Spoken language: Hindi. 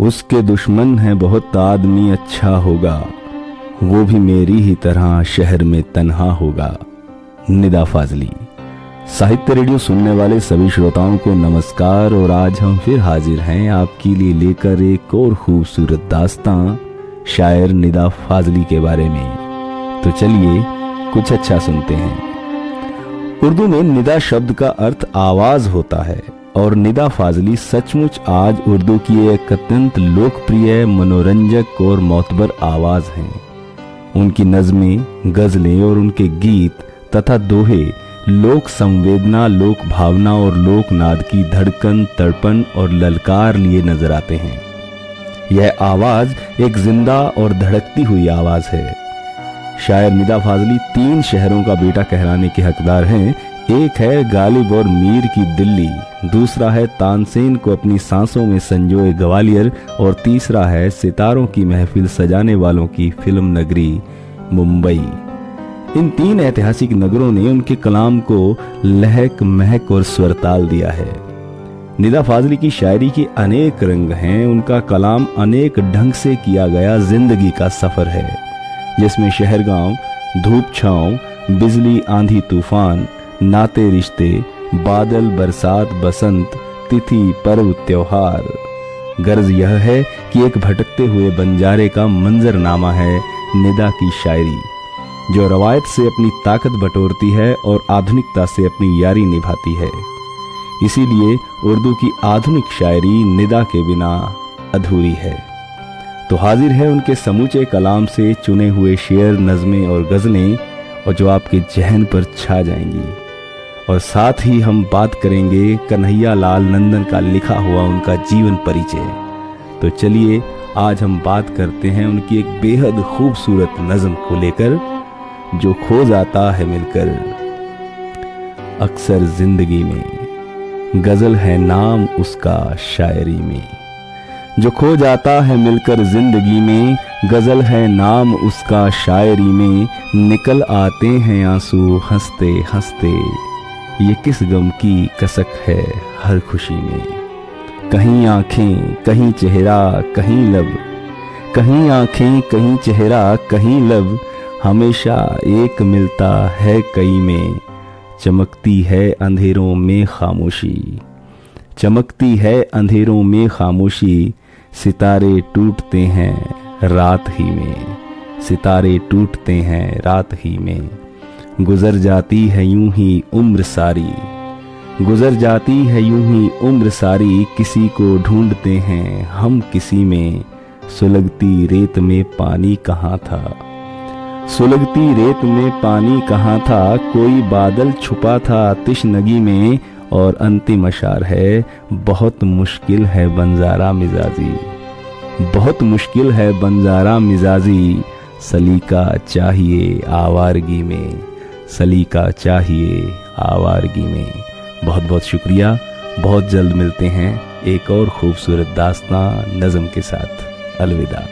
उसके दुश्मन है बहुत आदमी अच्छा होगा। वो भी मेरी ही तरह शहर में तन्हा होगा। निदा फाजली। साहित्य रेडियो सुनने वाले सभी श्रोताओं को नमस्कार और आज हम फिर हाजिर हैं आपके लिए लेकर एक और खूबसूरत दास्तां, शायर निदा फाजली के बारे में। तो चलिए, कुछ अच्छा सुनते हैं। उर्दू में निदा शब्द का अर्थ आवाज़ होता है। और निदा फाजली सचमुच आज उर्दू की एक अत्यंत लोकप्रिय, मनोरंजक और मोतबर आवाज़ हैं। उनकी नज़में, गज़लें और उनके गीत तथा दोहे, लोक संवेदना, लोक भावना और लोक नाद की धड़कन, तड़पन और ललकार लिए नज़र आते हैं। यह आवाज़ एक ज़िंदा और धड़कती हुई आवाज़ है। शायर निदा फाजली तीन शहरों का बेटा कहलाने के हकदार हैं एक है गालिब और मीर की दिल्ली, दूसरा है तानसेन को अपनी सांसों में संजोए ग्वालियर, और तीसरा है सितारों की महफिल सजाने वालों की फ़िल्म नगरी, मुंबई। इन तीन ऐतिहासिक नगरों ने उनके कलाम को लहक, महक और स्वरताल दिया है। निदा फाजली की शायरी के अनेक रंग हैं, उनका कलाम अनेक ढंग से किया गया ज़िंदगी का सफ़र है, जिसमें शहर गाँव धूप छांव, बिजली आंधी तूफ़ान नाते रिश्ते, बादल, बरसात, बसंत, तिथि, पर्व, त्योहार। गर्ज यह है कि एक भटकते हुए बंजारे का मंजरनामा है निदा की शायरी, जो रवायत से अपनी ताकत बटोरती है और आधुनिकता से अपनी यारी निभाती है। इसीलिए उर्दू की आधुनिक शायरी निदा के बिना अधूरी है। तो हाजिर है उनके समूचे कलाम से चुने हुए शेर, नज़में और गज़लें, और जो आपके जहन पर छा जाएँगी। और साथ ही हम बात करेंगे कन्हैया लाल नंदन का लिखा हुआ उनका जीवन परिचय। तो चलिए, आज हम बात करते हैं उनकी एक बेहद खूबसूरत नज़म को लेकर, जो खो जाता है मिलकर। अक्सर ज़िंदगी में गज़ल है नाम उसका शायरी में। जो खो जाता है मिलकर ज़िंदगी में, गज़ल है नाम उसका शायरी में। निकल आते हैं आँसू हँसते हँसते ये किस गम की कसक है हर खुशी में? कहीं आँखें, कहीं चेहरा, कहीं लब। कहीं आँखें, कहीं चेहरा, कहीं लब। हमेशा एक मिलता है कई में। चमकती है अंधेरों में खामोशी। चमकती है अंधेरों में खामोशी। सितारे टूटते हैं रात ही में। सितारे टूटते हैं रात ही में। गुजर जाती है यूँ ही उम्र सारी। गुजर जाती है यूँ ही उम्र सारी, किसी को ढूंढते हैं हम किसी में। सुलगती रेत में पानी कहाँ था? सुलगती रेत में पानी कहाँ था? कोई बादल छुपा था आतिश नगी में, और अंतिम अशार है, बहुत मुश्किल है बंजारा मिजाजी। बहुत मुश्किल है बंजारा मिजाजी, सलीका चाहिए आवारगी में। सलीका चाहिए आवारगी में। बहुत बहुत शुक्रिया। बहुत जल्द मिलते हैं एक और खूबसूरत दास्तां नज़म के साथ। अलविदा।